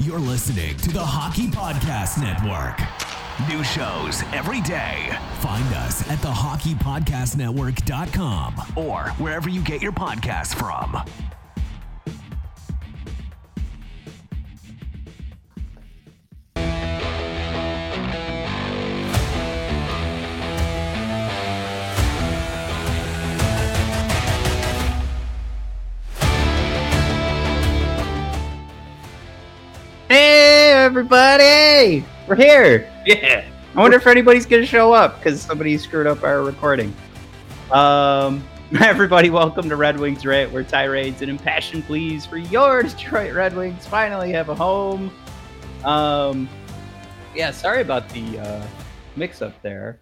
You're listening to the Hockey Podcast Network. New shows every day. Find us at thehockeypodcastnetwork.com or wherever you get your podcasts from. Everybody! We're here. Yeah. I wonder if anybody's to show up because somebody screwed up our recording. Um, everybody, welcome to Red Wings Rant, where tirades and impassioned pleas for your Detroit Red Wings finally have a home. Um, yeah, sorry about the uh, mix-up there.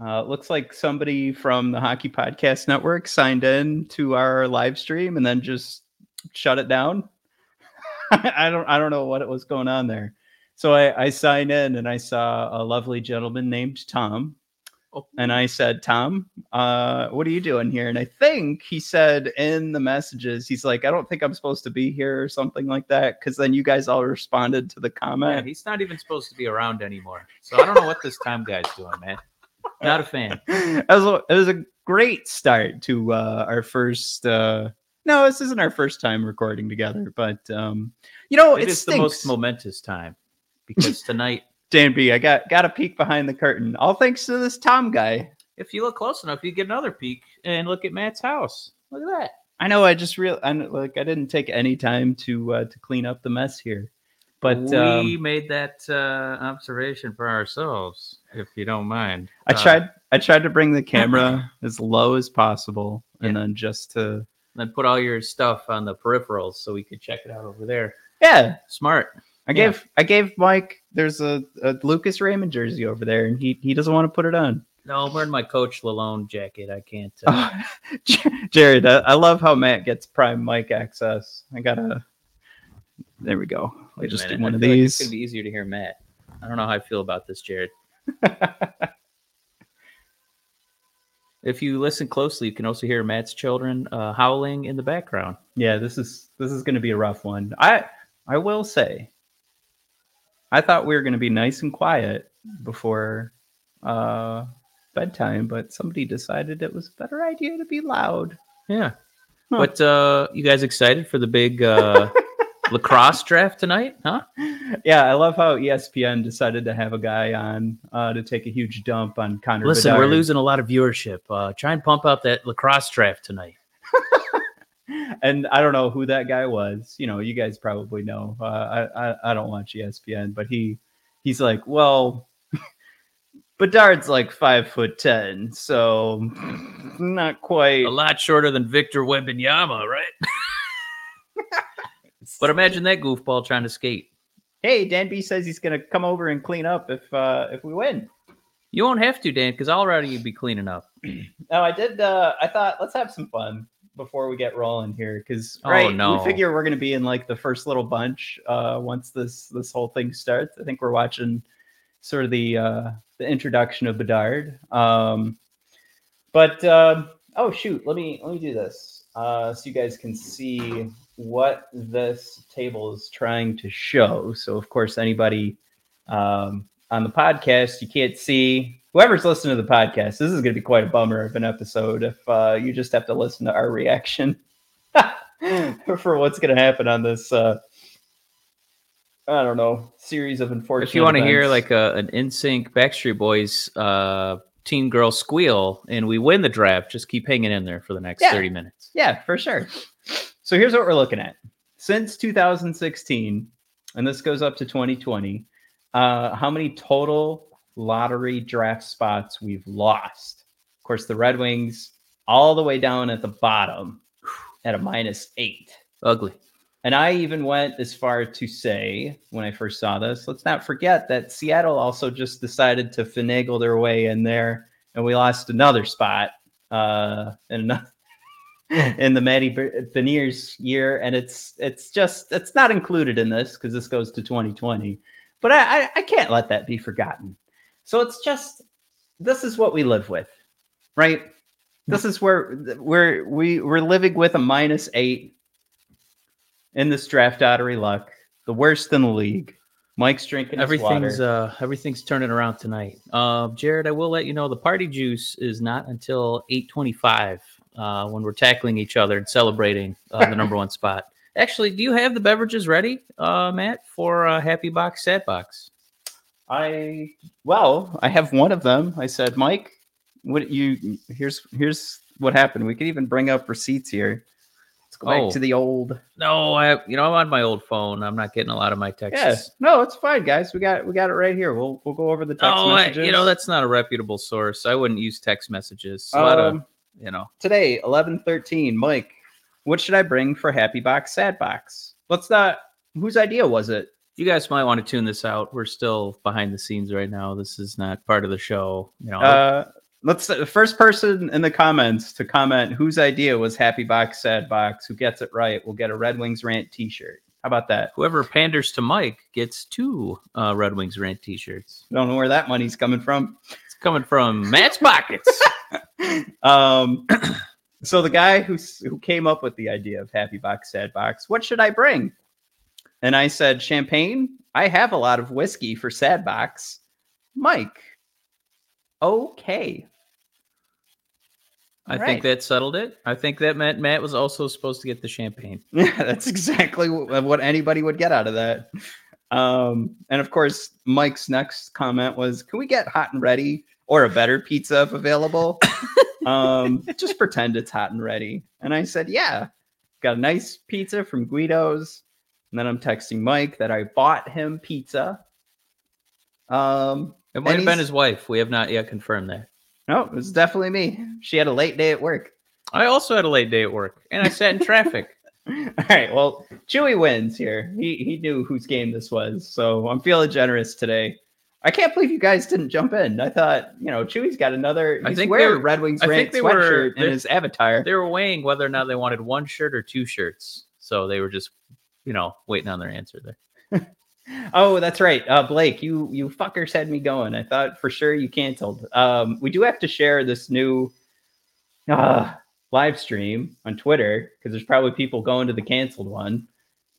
Uh, looks like somebody from the Hockey Podcast Network signed in to our live stream and then just shut it down. I don't I don't know what it was going on there. So I, I signed in and I saw a lovely gentleman named Tom. And I said, Tom, uh, what are you doing here? And I think he said in the messages, he's like, I don't think I'm supposed to be here or something like that. Cause then you guys all responded to the Yeah, comment. he's not even supposed to be around anymore. So I don't know what this time guy's doing, man. Not a fan. it, was a, it was a great start to uh, our first. Uh, no, this isn't our first time recording together, but um, you know, It it is the most momentous time because tonight, Dan B, I got got a peek behind the curtain, all thanks to this Tom guy. if you look close enough, you get another peek and look at Matt's house. Look at that. I know. I just real. I like. I didn't take any time to uh, to clean up the mess here, but we um, made that uh, observation for ourselves, if you don't mind. I Uh, tried. I tried to bring the camera as low as possible, and then just to then put all your stuff on the peripherals so we could check it out over there. yeah. Smart. I Yeah. gave I gave Mike. There's a, a Lucas Raymond jersey over there, and he he doesn't want to put it on. No, I'm wearing my Coach Lalonde jacket. I can't. Uh, Oh, Jared, I, I love how Matt gets prime mic access. I gotta. There we go. I just minute. did one I of feel like these. it's gonna be easier to hear Matt. I don't know how I feel about this, Jared. If you listen closely, you can also hear Matt's children uh, howling in the background. yeah, this is this is going to be a rough one. I I will say, I thought we were going to be nice and quiet before uh, bedtime, but somebody decided it was a better idea to be loud. Yeah. Huh. But uh, you guys excited for the big uh, lacrosse draft tonight? Huh? Yeah, I love how ESPN decided to have a guy on uh, to take a huge dump on Connor. Listen, we're losing a lot of viewership. Uh, try and pump out that lacrosse draft tonight. and I don't know who that guy was. You know, you guys probably know. Uh, I, I I don't watch ESPN, but he he's like, well, Bedard's like five foot ten, so not quite. A lot shorter than Victor Wembanyama, right? But imagine that goofball trying to skate. Hey, Dan B says he's gonna come over and clean up if uh, if we win. You won't have to, Dan, because already you'd be cleaning up. No, I did. Uh, I thought let's have some fun before we get rolling here, because Oh, right, no. we figure we're gonna be in like the first little bunch uh, once this this whole thing starts. I think we're watching sort of the uh, the introduction of Bedard. Um, but um oh shoot, let me let me do this uh, so you guys can see what this table is trying to show. So of course, anybody um, on the podcast, you can't see whoever's listening to the podcast. This is going to be quite a bummer of an episode if uh, you just have to listen to our reaction for what's going to happen on this. Uh, I don't know series of unfortunate. If you want to hear like a, an NSYNC Backstreet Boys uh, teen girl squeal and we win the draft, just keep hanging in there for the next Yeah. 30 minutes. Yeah, for sure. So here's what we're looking at. Since 2016, and this goes up to 2020, uh, how many total lottery draft spots we've lost? Of course, the Red Wings all the way down at the bottom at a minus eight. Ugly. And I even went as far to say when I first saw this, let's not forget that Seattle also just decided to finagle their way in there, and we lost another spot uh, in another, in the Matty Beniers year, and it's it's just it's not included in this because this goes to 2020. But I, I I can't let that be forgotten. So it's just this is what we live with, right? This is where we're we we're living with a minus eight in this draft lottery luck, the worst in the league. Mike's drinking Everything's uh everything's turning around tonight. Uh, Jared, I will let you know the party juice is not until eight twenty five uh, when we're tackling each other and celebrating uh, the number one spot. Actually, do you have the beverages ready, uh, Matt, for uh, Happy Box, Sad Box? I well, I have one of them. I said, Mike, what you here's here's what happened. We could even bring up receipts here. Let's go Oh. back to the old. No, I you know I'm on my old phone. I'm not getting a lot of my texts. Yeah, no, it's fine, guys. We got we got it right here. We'll we'll go over the text Oh, I- messages. you know that's not a reputable source. I wouldn't use text messages. A lot of um, you know. today, eleven thirteen. Mike, what should I bring for Happy Box, Sad Box? what's that. Whose idea was it? You guys might want to tune this out. We're still behind the scenes right now. This is not part of the show. You know, Uh, let's the first person in the comments to comment whose idea was Happy Box, Sad Box. Who gets it right will get a Red Wings rant T-shirt. How about that? whoever panders to Mike gets two uh, Red Wings rant T-shirts. Don't know where that money's coming from. It's coming from Matt's pockets. Um, so the guy who who came up with the idea of Happy Box, Sad Box, what should I bring? And I said champagne. I have a lot of whiskey for Sad Box. Mike. Okay. I All think that settled it. I think that meant Matt was also supposed to get the champagne. Yeah, that's exactly what, what anybody would get out of that. Um, and of course, Mike's next comment was, "Can we get hot and ready or a better pizza if available? um, just pretend it's hot and ready." And I said, "Yeah, got a nice pizza from Guido's." And then I'm texting Mike that I bought him pizza. Um, It might have been his wife. We have not yet confirmed that. no, it was definitely me. She had a late day at work. I also had a late day at work, and I sat in traffic. All right. Well, Chewy wins here. He he knew whose game this was, so I'm feeling generous today. I can't believe you guys didn't jump in. I thought, you know, Chewy's got another. I He's think wearing they a were- Red Wings I rant think were- sweatshirt in his avatar. They were weighing whether or not they wanted one shirt or two shirts, so they were just, you know, waiting on their answer there. Oh, that's right. Uh, Blake, you you fuckers had me going. I thought for sure you canceled. Um, we do have to share this new uh, live stream on Twitter because there's probably people going to the canceled one.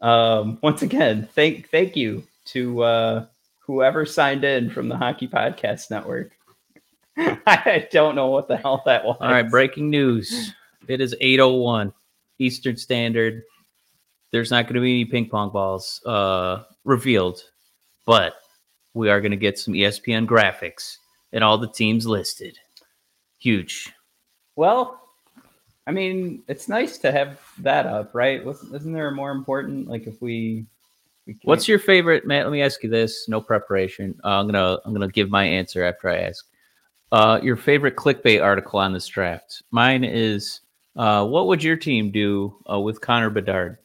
Um, once again, thank thank you to uh, whoever signed in from the Hockey Podcast Network. I don't know what the hell that was. All right, breaking news. It is 801 Eastern Standard. There's not going to be any ping pong balls uh, revealed, but we are going to get some ESPN graphics and all the teams listed. Huge. Well, I mean, it's nice to have that up, right? Wasn't, isn't there a more important? Like, if we, What's your favorite, Matt? Let me ask you this. No preparation. Uh, I'm gonna I'm gonna give my answer after I ask. Uh, your favorite clickbait article on this draft? Mine is, uh, what would your team do uh, with Connor Bedard?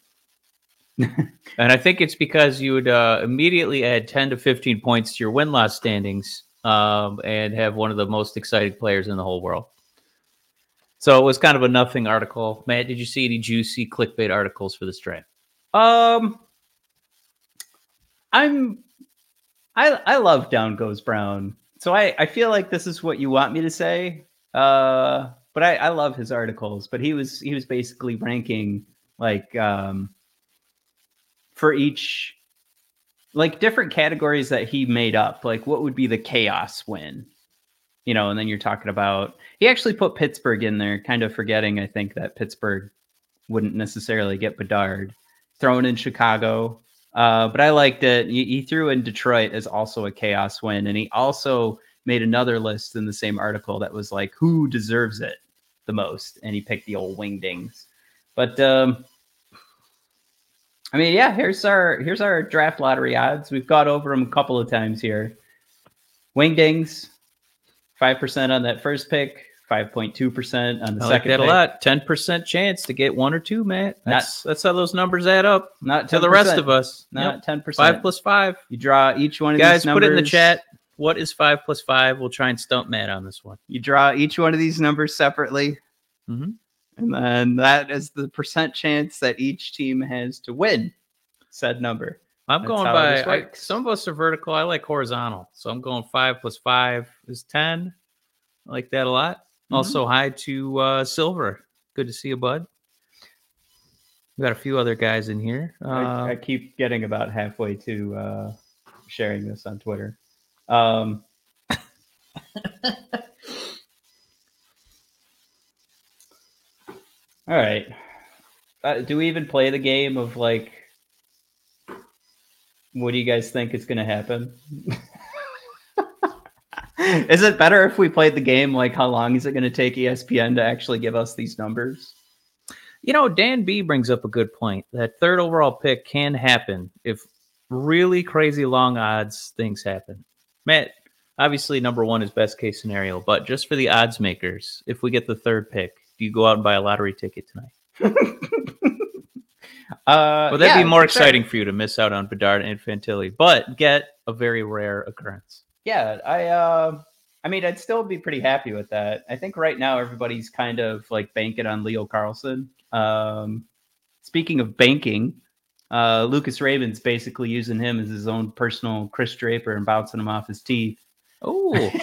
and I think it's because you would uh, immediately add 10 to 15 points to your win loss standings um, and have one of the most exciting players in the whole world. So it was kind of a nothing article. Matt, did you see any juicy clickbait articles for this draft? Um, I'm, I I love Down Goes Brown, so I I feel like this is what you want me to say. Uh, but I I love his articles. But he was he was basically ranking like um for each like different categories that he made up. Like what would be the chaos win? You know, and then you're talking about he actually put Pittsburgh in there, kind of forgetting I think that Pittsburgh wouldn't necessarily get Bedard thrown in Chicago. Uh, but I liked it. He, he threw in Detroit as also a chaos win, and he also made another list in the same article that was like who deserves it the most, and he picked the old wingdings. But um, I mean, yeah, here's our here's our draft lottery odds. We've got over them a couple of times here. Wingdings, five percent on that first pick, 5.2% on the I like second that a lot. Ten percent chance to get one or two, Matt. That's that's how those numbers add up Not to the rest of us. Not Yep. 10%. Five plus five. You draw each one of Guys, these numbers. Guys put it in the chat. What is five plus five? We'll try and stump Matt on this one. You draw each one of these numbers separately. Mhm. And then that is the percent chance that each team has to win said number. I'm That's going by I, some of us are vertical. I like horizontal. So I'm going five plus five is 10. I like that a lot. Mhm. Also, hi to uh, Silver. Good to see you, bud. We got a few other guys in here. Uh, I, I keep getting about halfway to uh, sharing this on Twitter. Um, all right. Uh, do we even play the game of like, what do you guys think is going to happen? is it better if we played the game like, how long is it going to take ESPN to actually give us these numbers? You know, Dan B brings up a good point. That third overall pick can happen if really crazy long odds things happen. Matt, obviously number one is best case scenario, but just for the odds makers, if we get the third pick, do you go out and buy a lottery ticket tonight? Uh, Would that yeah, be more for sure. exciting for you to miss out on Bedard and Fantilli, but get a very rare occurrence? Yeah, I uh, I mean, I'd still be pretty happy with that. I think right now everybody's kind of like banking on Leo Carlsson. Um, speaking of banking, uh, Lucas Raymond's basically using him as his own personal Chris Draper and bouncing him off his teeth. Oh,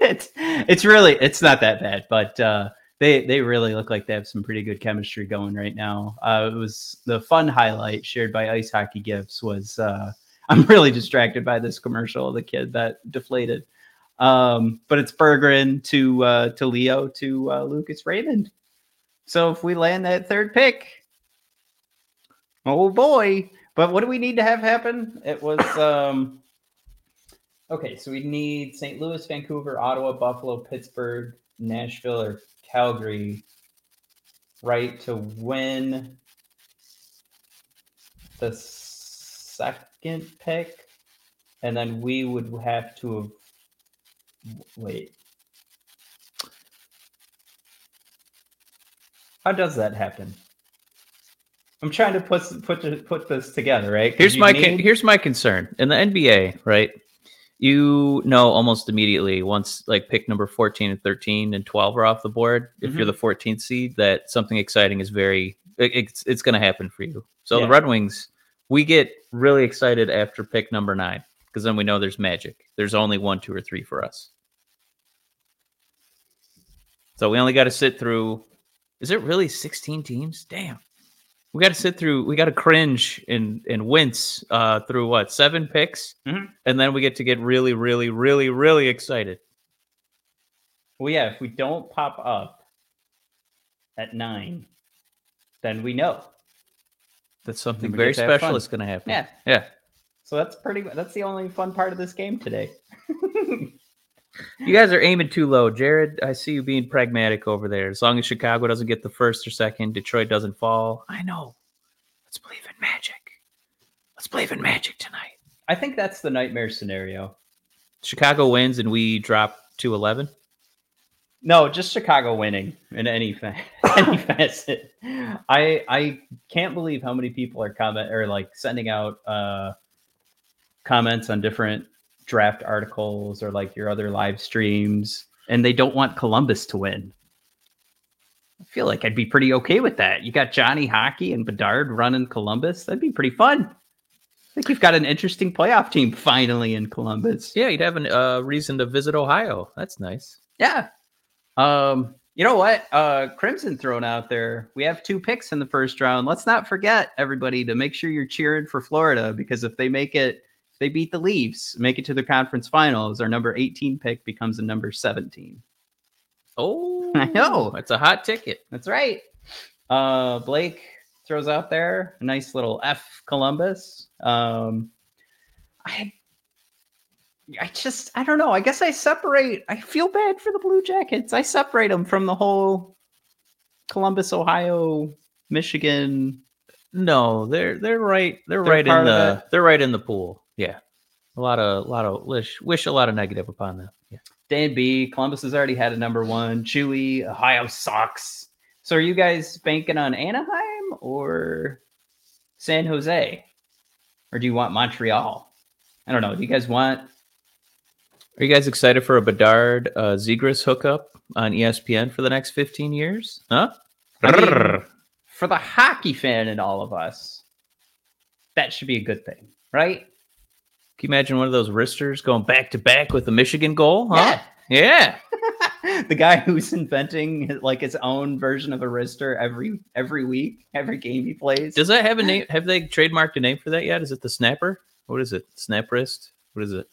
it's it's really it's not that bad, but uh, they they really look like they have some pretty good chemistry going right now. Uh, it was the fun highlight shared by Ice Hockey Gifts was uh, I'm really distracted by this commercial of the kid that deflated. Um, but it's Berggren to uh, to Leo to uh, Lucas Raymond. So if we land that third pick, oh boy! But what do we need to have happen? It was um, okay. So we need St. Louis, Vancouver, Ottawa, Buffalo, Pittsburgh, Nashville, or Calgary, right to win the second pick, and then we would have to have wait. How does that happen? I'm trying to put put put this together, right? here's my con- need- here's my concern in the NBA, right? You know almost immediately once like pick number 14 and 13 and 12 are off the board. If Mm-hmm. you're the 14th seed, that something exciting is very it- it's it's going to happen for you. So Yeah. the Red Wings, we get really excited after pick number nine because then we know there's magic. There's only one, two, or three for us. So we only got to sit through. Is it really 16 teams? Damn. We got to sit through. We got to cringe and and wince uh, through what seven picks, Mhm. and then we get to get really, really, really, really excited. Well, yeah, if we don't pop up at nine, then we know. That something very get to have special fun. is going to happen. Yeah. yeah. So that's pretty. That's the only fun part of this game today. You guys are aiming too low, Jared. I see you being pragmatic over there. As long as Chicago doesn't get the first or second, Detroit doesn't fall. I know. Let's believe in magic. Let's believe in magic tonight. I think that's the nightmare scenario. Chicago wins and we drop to 11. No, just Chicago winning in any fa- any facet. I I can't believe how many people are comment or like sending out uh comments on different draft articles or like your other live streams and they don't want Columbus to win. I feel like I'd be pretty okay with that. You got Johnny Hockey and Bedard running Columbus. That'd be pretty fun. I think you've got an interesting playoff team finally in Columbus. Yeah, you'd have a uh, reason to visit Ohio. That's nice. Yeah. Um, you know what? Uh Crimson thrown out there. We have two picks in the first round. Let's not forget everybody to make sure you're cheering for Florida because if they make it if they beat the Leafs, make it to the conference finals, our number 18 pick becomes a number 17. Oh, I know. It's a hot ticket. That's right. Uh Blake throws out there a nice little F Columbus. Um I I just I don't know. I guess I separate. I feel bad for the Blue Jackets. I separate them from the whole Columbus, Ohio, Michigan. No, they're they're right. They're, They're right in the they're right in the pool. Yeah, a lot of a lot of wish wish a lot of negative upon them. Yeah. Dan B. Columbus has already had a number one. Chewy, Ohio sucks. So are you guys banking on Anaheim or San Jose? Or do you want Montreal? I don't know. Do you guys want Are you guys excited for a Bedard uh, Zegras hookup on ESPN for the next 15 years? Huh? I mean, for the hockey fan in all of us, that should be a good thing, right? Can you imagine one of those wristers going back to back with the Michigan goal? Huh? Yeah. the guy who's inventing like his own version of a wrister every every week, every game he plays. Does that have a name? Have they trademarked a name for that yet? Is it the snapper? What is it? Snap wrist? What is it?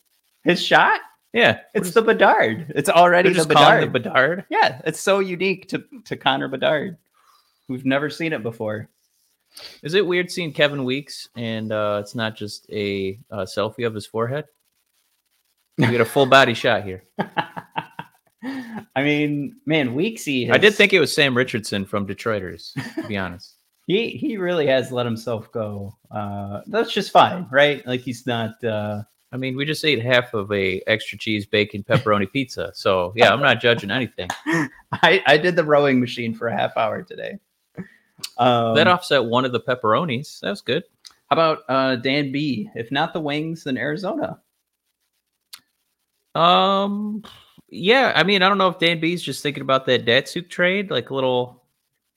his shot? Yeah. It's the Bedard. It's already the Bedard. the Bedard. yeah, it's so unique to to Connor Bedard. We've never seen it before. Is it weird seeing Kevin Weeks and uh, it's not just a, uh selfie of his forehead? We get a full body shot here. I mean, man, Weeksy. I did think it was Sam Richardson from Detroiters, to be honest. he he really has let himself go. Uh, that's just fine, right? Like he's not. Uh, I mean, we just ate half of a extra cheese bacon pepperoni pizza, so yeah, I'm not judging anything. I I did the rowing machine for a half hour today. Um, that offset one of the pepperonis. That was good. How about uh, Dan B? If not the Wings, then Arizona. Um, yeah, I mean, I don't know if Dan B's just thinking about that Datsyuk trade, like a little.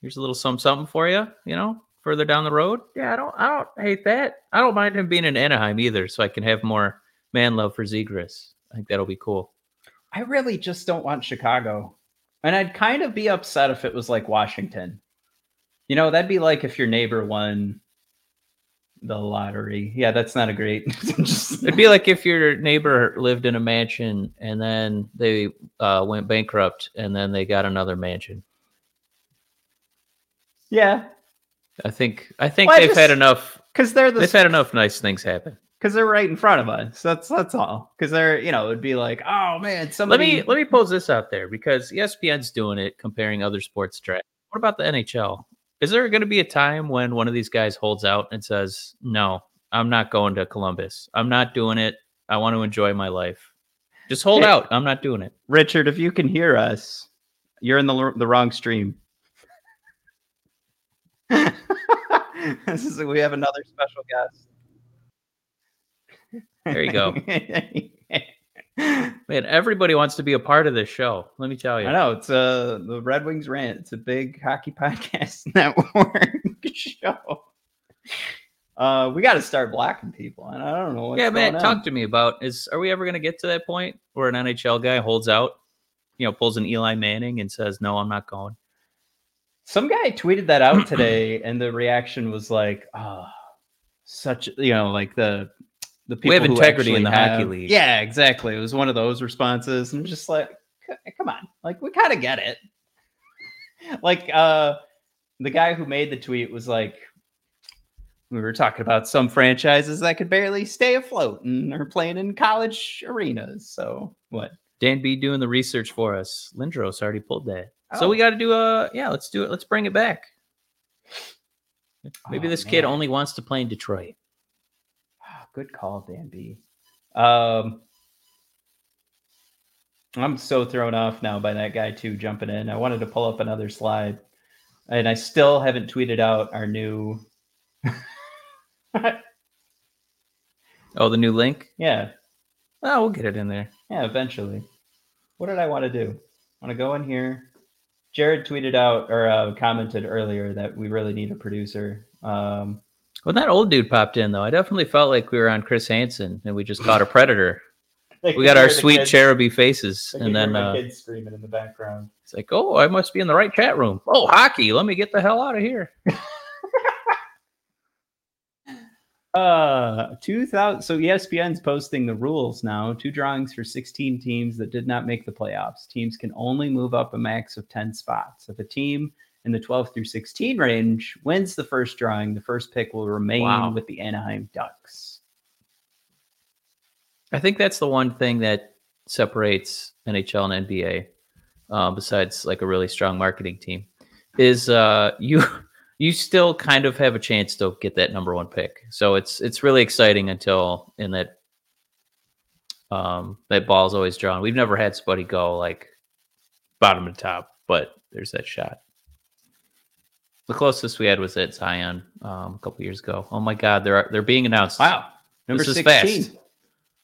Here's a little something something for you, you know, further down the road. Yeah, I don't, I don't hate that. I don't mind him being in Anaheim either, so I can have more man love for Zegras. I think that'll be cool. I really just don't want Chicago, and I'd kind of be upset if it was like Washington. You know, that'd be like if your neighbor won the lottery. Yeah, that's not a great. just- It'd be like if your neighbor lived in a mansion and then they uh, went bankrupt and then they got another mansion. yeah, I think I think Well, they've had just- enough. because they're the They've had enough nice things happen. Because they're right in front of us. That's that's all. Because they're you know it'd be like, oh man, somebody. Let me let me pose this out there because ESPN's doing it, comparing other sports draft. What about the NHL? Is there going to be a time when one of these guys holds out and says, "No, I'm not going to Columbus. I'm not doing it. I want to enjoy my life. Just hold Hey. out. I'm not doing it." Richard, if you can hear us, you're in the l- the wrong stream. this is we have another special guest. There you go. Man, everybody wants to be a part of this show. Let me tell you. I know it's uh the Red Wings rant. It's a big hockey podcast network show. Uh, we got to start blocking people, and I don't know what's yeah, man, talk to me about is are we ever going to get to that point where an NHL guy holds out, you know, pulls an Eli Manning and says, "No, I'm not going." Some guy tweeted that out today, and the reaction was like, "Oh, such you know, like the the people We have who integrity in actually the hockey league. Yeah, exactly. It was one of those responses, and just like, come on, like we kind of get it. like, uh, the guy who made the tweet was like, we were talking about some franchises that could barely stay afloat and are playing in college arenas. So what? Dan B doing the research for us. Lindros already pulled that. So Oh. we got to do a yeah, let's do it. Let's bring it back. Maybe Oh, this kid only wants to play in Detroit. Good call, Dan B. Um, I'm so thrown off now by that guy too jumping in. I wanted to pull up another slide, and I still haven't tweeted out our new. Oh, the new link. yeah, Oh, we'll get it in there. yeah. Eventually, what did I want to do? I want to go in here. Jared tweeted out or uh, commented earlier that we really need a producer. Um, When that old dude popped in, though, I definitely felt like we were on Chris Hansen and we just caught a predator. We got our sweet cheruby faces, and then uh, kids screaming in the background. it's like, oh, I must be in the right chat room. Oh, hockey! Let me get the hell out of here. Uh, 2000. So ESPN's posting the rules now. Two drawings for 16 teams that did not make the playoffs. Teams can only move up a max of 10 spots. If a team in the 12 through 16 range wins the first drawing, the first pick will remain Wow. with the Anaheim Ducks. I think that's the one thing that separates NHL and NBA, uh, besides like a really strong marketing team, is uh, you you still kind of have a chance to get that number one pick. So it's it's really exciting until in that Um, that ball's always drawn. We've never had Spuddy go like bottom to top, but there's that shot. The closest we had was at Zion um, a couple years ago. Oh my God, they're they're being announced. Wow. Number This is 16. fast.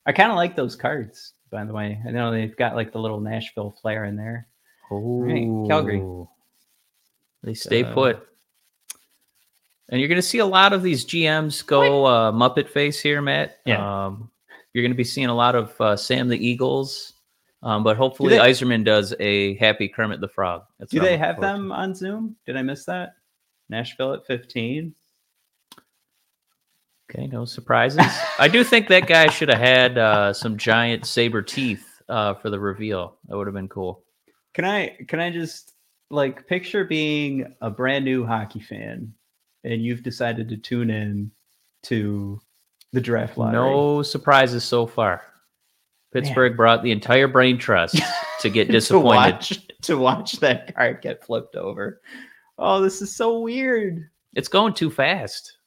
I kind of like those cards, by the way. I know they've got like the little Nashville flair in there. right, Calgary. They stay Uh, put. And you're going to see a lot of these GMs go uh, Muppet face here, Matt. Yeah. Um, you're going to be seeing a lot of uh, Sam the Eagles, um, but hopefully they- Yzerman does a Happy Kermit the Frog. That's Do what I'm they have them on Zoom? Did I miss that? Nashville at 15. Okay, no surprises. I do think that guy should have had uh, some giant saber teeth uh, for the reveal. That would have been cool. Can I can I just like picture being a brand new hockey fan and you've decided to tune in to the draft lottery? No surprises so far. Pittsburgh brought the entire brain trust to get to disappointed. watch to watch that card get flipped over. Oh, this is so weird. It's going too fast.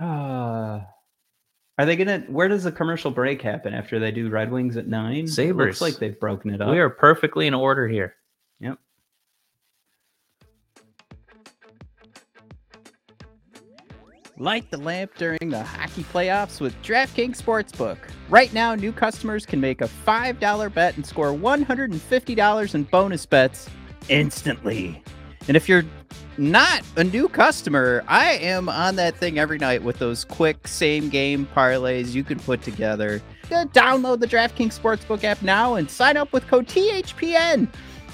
Uh, are they gonna? Where does the commercial break happen after they do Red Wings at nine? It Sabres. looks like they've broken it up. We are perfectly in order here. Yep. Light the lamp during the hockey playoffs with DraftKings Sportsbook. Right now, new customers can make a $5 bet and score $150 in bonus bets instantly. And if you're not a new customer, I am on that thing every night with those quick same game parlays you can put together. Download the DraftKings Sportsbook app now and sign up with code THPN.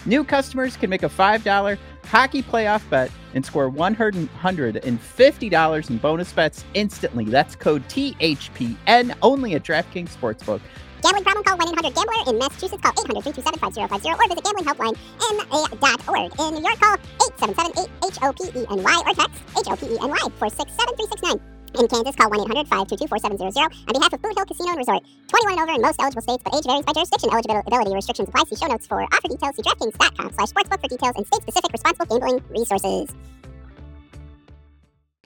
New customers can make a $5 hockey playoff bet and score $150 in bonus bets instantly. That's code THPN only at DraftKings Sportsbook. Gambling problem? Call 1-800-GAMBLER. In Massachusetts, call 800-327-5050 or visit gamblinghelpline.ma.org. In New York, call 877-8-HOPENY or text H-O-P-E-N-Y 467-369. In Kansas, call 1-800-522-4700. On behalf of Boot Hill Casino and Resort, 21 and over in most eligible states, but age varies by jurisdiction. Eligibility restrictions apply. See show notes for offer details. See DraftKings.com slash sportsbook for details and state-specific responsible gambling resources.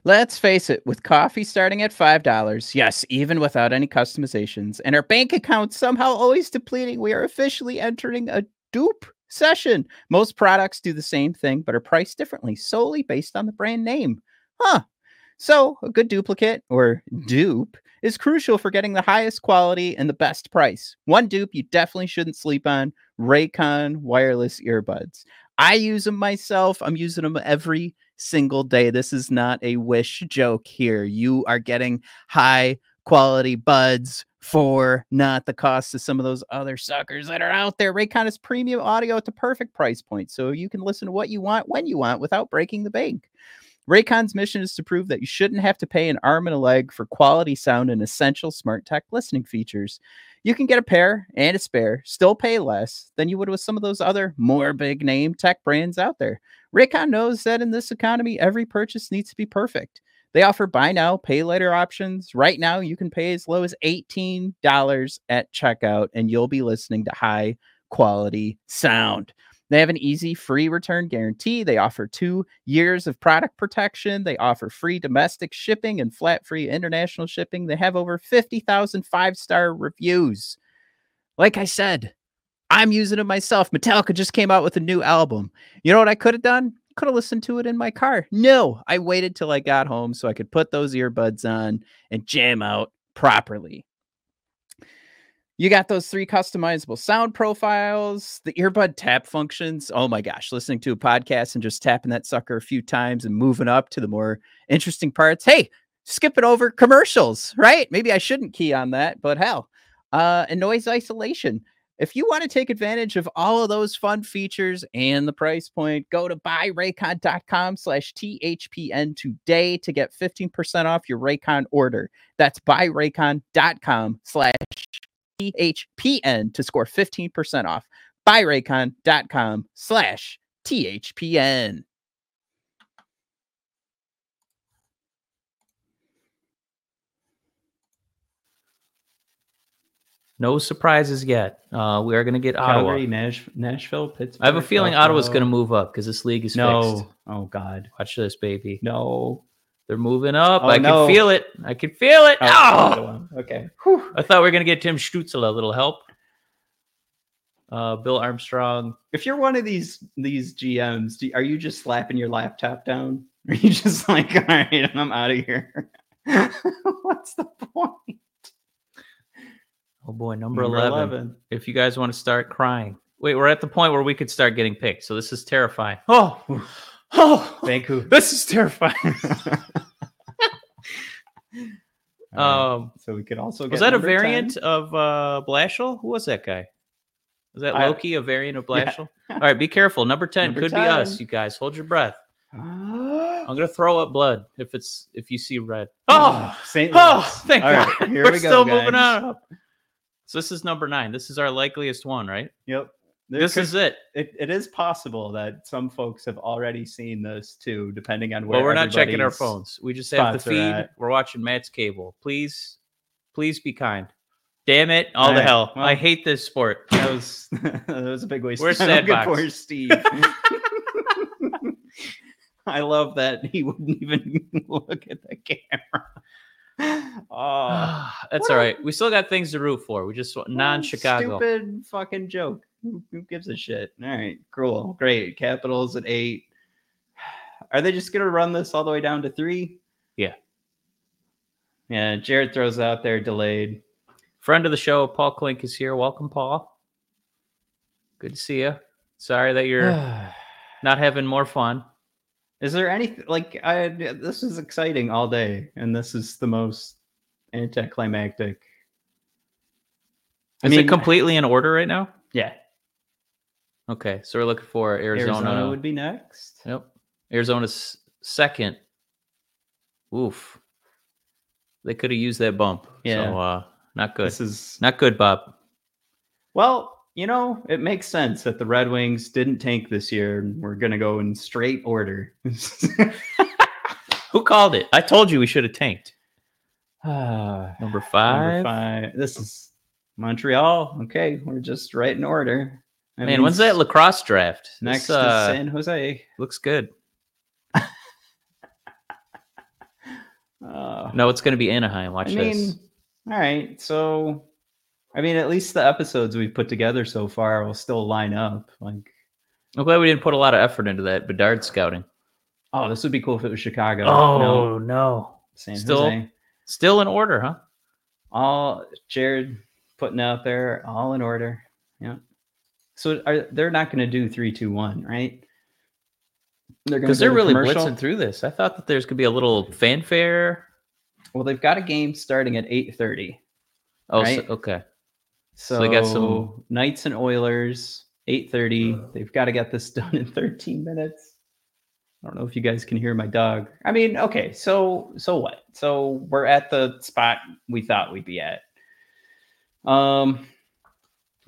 Let's face it, with coffee starting at $5, yes, even without any customizations, and our bank account somehow always depleting, we are officially entering a dupe session. Most products do the same thing, but are priced differently, solely based on the brand name. Huh. So, a good duplicate or dupe is crucial for getting the highest quality and the best price. One dupe you definitely shouldn't sleep on Raycon wireless earbuds. I use them myself. I'm using them every single day. This is not a wish joke here. You are getting high quality buds for not the cost of some of those other suckers that are out there. Raycon is premium audio at the perfect price point, so you can listen to what you want when you want without breaking the bank. Raycon's mission is to prove that you shouldn't have to pay an arm and a leg for quality sound and essential smart tech listening features. You can get a pair and a spare, still pay less than you would with some of those other more big name tech brands out there. Raycon knows that in this economy, every purchase needs to be perfect. They offer buy now, pay later options. Right now, you can pay as low as $18 at checkout, and you'll be listening to high quality sound. They have an easy free return guarantee. They offer two years of product protection. They offer free domestic shipping and flat free international shipping. They have over 50,000 five star reviews. Like I said, I'm using it myself. Metallica just came out with a new album. You know what I could have done? Could have listened to it in my car. No, I waited till I got home so I could put those earbuds on and jam out properly. You got those three customizable sound profiles, the earbud tap functions. Oh my gosh, listening to a podcast and just tapping that sucker a few times and moving up to the more interesting parts. Hey, skipping over commercials, right? Maybe I shouldn't key on that, but hell. Uh, and noise isolation. If you want to take advantage of all of those fun features and the price point, go to buyraycon.com slash THPN today to get 15% off your Raycon order. That's buyraycon.com slash THPN to score 15% off. Buyraycon.com slash THPN. No surprises yet. Uh, we are going to get Ottawa. Calgary, Nash, Nashville, Pittsburgh. I have a feeling Ottawa's going to move up because this league is No. fixed. Oh God. Watch this, baby. No. They're moving up. Oh, I no. can feel it. I can feel it. Oh, Oh. Okay. I thought we were gonna get Tim Stützle a little help. Uh, Bill Armstrong. If you're one of these these GMs, do, are you just slapping your laptop down? Are you just like, all right, I'm out of here? What's the point? Oh boy, number, 11. 11. If you guys want to start crying, wait, we're at the point where we could start getting picked. So this is terrifying. Oh, oh, Vancouver. this is terrifying. Um, so we could also go was that a number 10. variant of uh Blashill? Who was that guy? Was that Loki, a variant of Yeah. All right, be careful. Number 10 Number could be us, you guys. Hold your breath. Oh, I'm gonna throw up blood if it's if you see red. oh, St. Oh, thank All God. right, here We're we go, still moving on up. So this is number nine. This is our likeliest one, right? Yep. This could- is it. it, it is possible that some folks have already seen this too, depending on where. Well, we're not checking our phones. We just have the feed. at. We're watching Matt's cable. Please, please be kind. Damn it! All, All the right, hell. well- I hate this sport. That was that was a big waste. Where's of time. Sad Good Box? for Steve. I love that he wouldn't even look at the camera. Oh, That's all right. We still got things to root for. We just a non-Chicago. Stupid fucking joke. Who, who gives a shit? All right, cool, great. Capitals at eight. Are they just gonna run this all the way down to three? Yeah. Yeah. Jared throws out there delayed. Friend of the show, Paul Klink is here. Welcome, Paul. Good to see you. Sorry that you're not having more fun. Is there anything like I? This is exciting all day, and this is the most anticlimactic. I Is mean, it completely in order right now? Yeah, Okay, so we're looking for Arizona. Arizona, would be next. Yep. Arizona's second. Oof. They could have used that bump. Yeah. So uh not good. This is Not good, Bob. well, you know, it makes sense that the Red Wings didn't tank this year. and We're gonna go in straight order. Who called it? I told you we should have tanked. Number five. Number five. This is Montreal. Okay, we're just right in order. That Man, when's that lacrosse draft? This, next uh, is San Jose. looks good. Uh, No, it's gonna be Anaheim. Watch I mean, this. all right. So, I mean, at least the episodes we've put together so far will still line up. Like, I'm glad we didn't put a lot of effort into that Bedard scouting. oh, this would be cool if it was Chicago. Oh no, no. San still- Jose. Still in order, huh? All Jared putting out there, all in order. Yeah. So are they're not going to do three, two, one, right? They're Because they're really commercial? blitzing through this. I thought that there's gonna be a little fanfare. Well, they've got a game starting at eight thirty. Oh, Right? so, okay. So, So they got some- Knights and Oilers, 8:30. They've got to get this done in 13 minutes. I don't know if you guys can hear my dog. I mean, okay, so so what? So we're at the spot we thought we'd be at. Um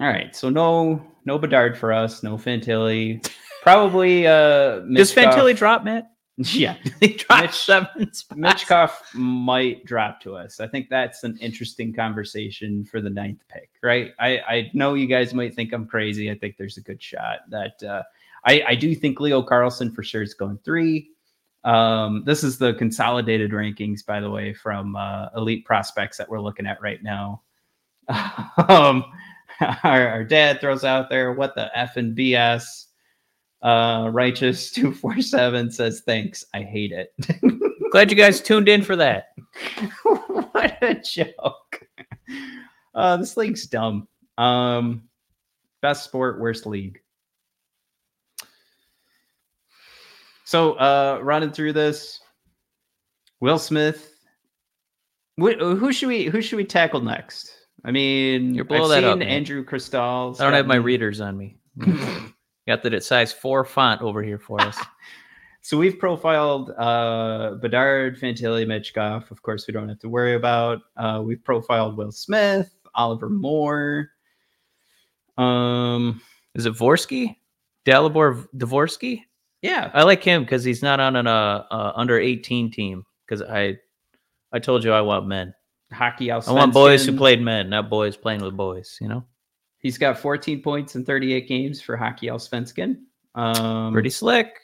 all right, so no no Bedard for us, no Fantilli. Probably uh Does Fantilli drop, Matt? Yeah. he dropped Mitch- seven spots. Michkov might drop to us. I think that's an interesting conversation for the ninth pick, right? I, I know you guys might think I'm crazy. I think there's a good shot that uh, I, I do think Leo Carlsson for sure is going three. Um, this is the consolidated rankings, by the way, from uh, elite prospects that we're looking at right now. um, our, our dad throws out there, what the F and BS? Uh, righteous 247 says, thanks. I hate it. Glad you guys tuned in for that. what a joke. Uh, this league's dumb. Um, best sport, worst league. So, uh, running through this, Will Smith. Wh- who should we who should we tackle next? I mean, You're I've that seen up. Andrew Cristall. I don't have my readers on me. Got that at size four font over here for us. So we've profiled uh, Bedard, Fantilli, Michkov. Of course, we don't have to worry about. Uh, we've profiled Will Smith, Oliver Moore. Um, Is it Vorsky? Dalibor Dvorsky? yeah, I like him because he's not on an uh, uh, under 18 team. Because I, I told you I want men. Hockey. I want boys who played men, not boys playing with boys. You know, He's got 14 points in 38 games for Hockey Allsvenskan. Um, pretty slick.